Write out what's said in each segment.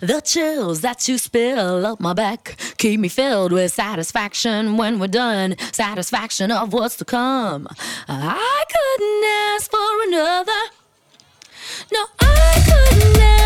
The chills that you spill up my back keep me filled with satisfaction when we're done. Satisfaction of what's to come. I couldn't ask for another. No, I couldn't ask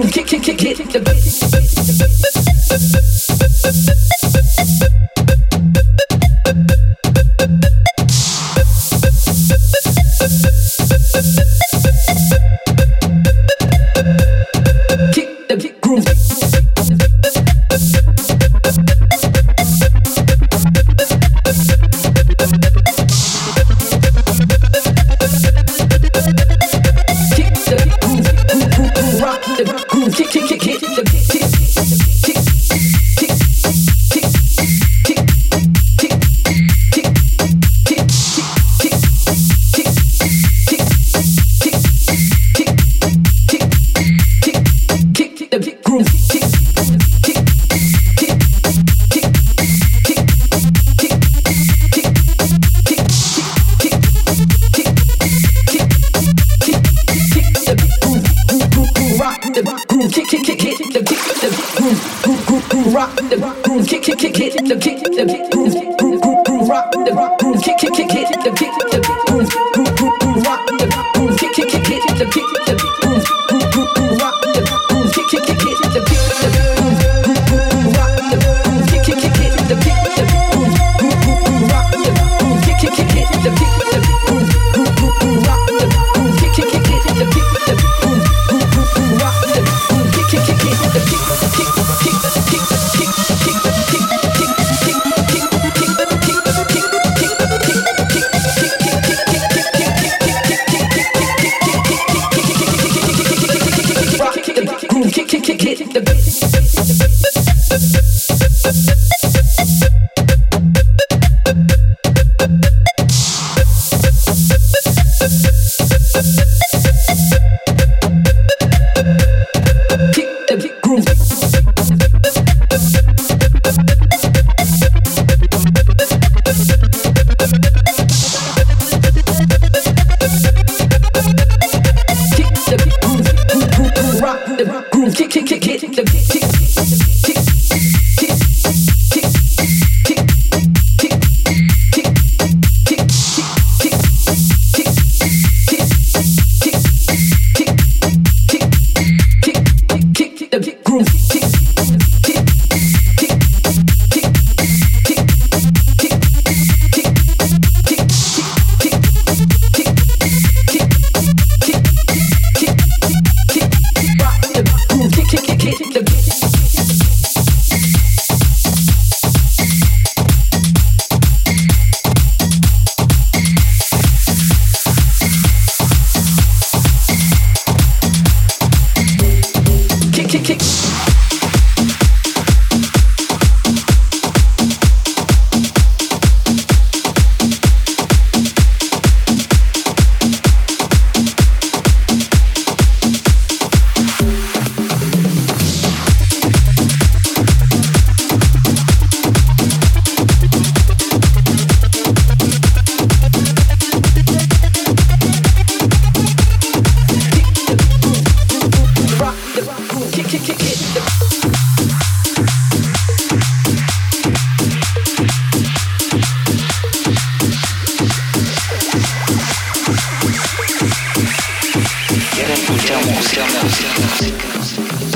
groove, kick, kick, kick, kick the.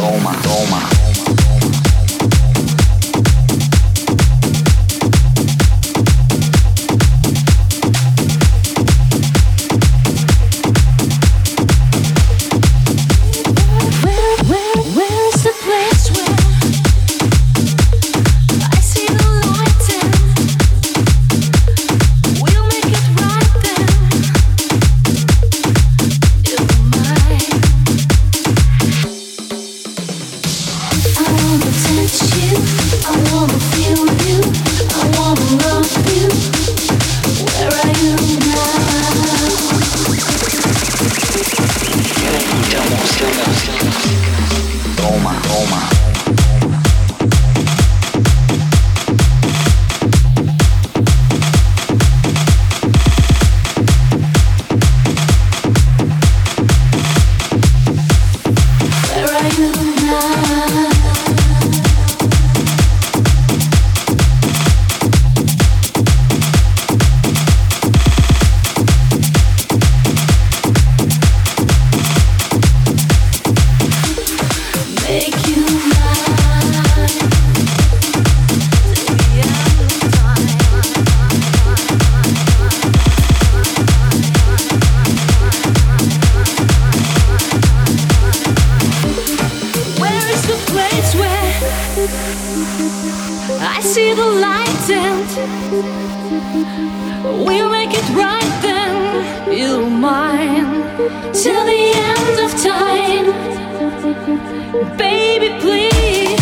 toma, toma. Roma, Roma.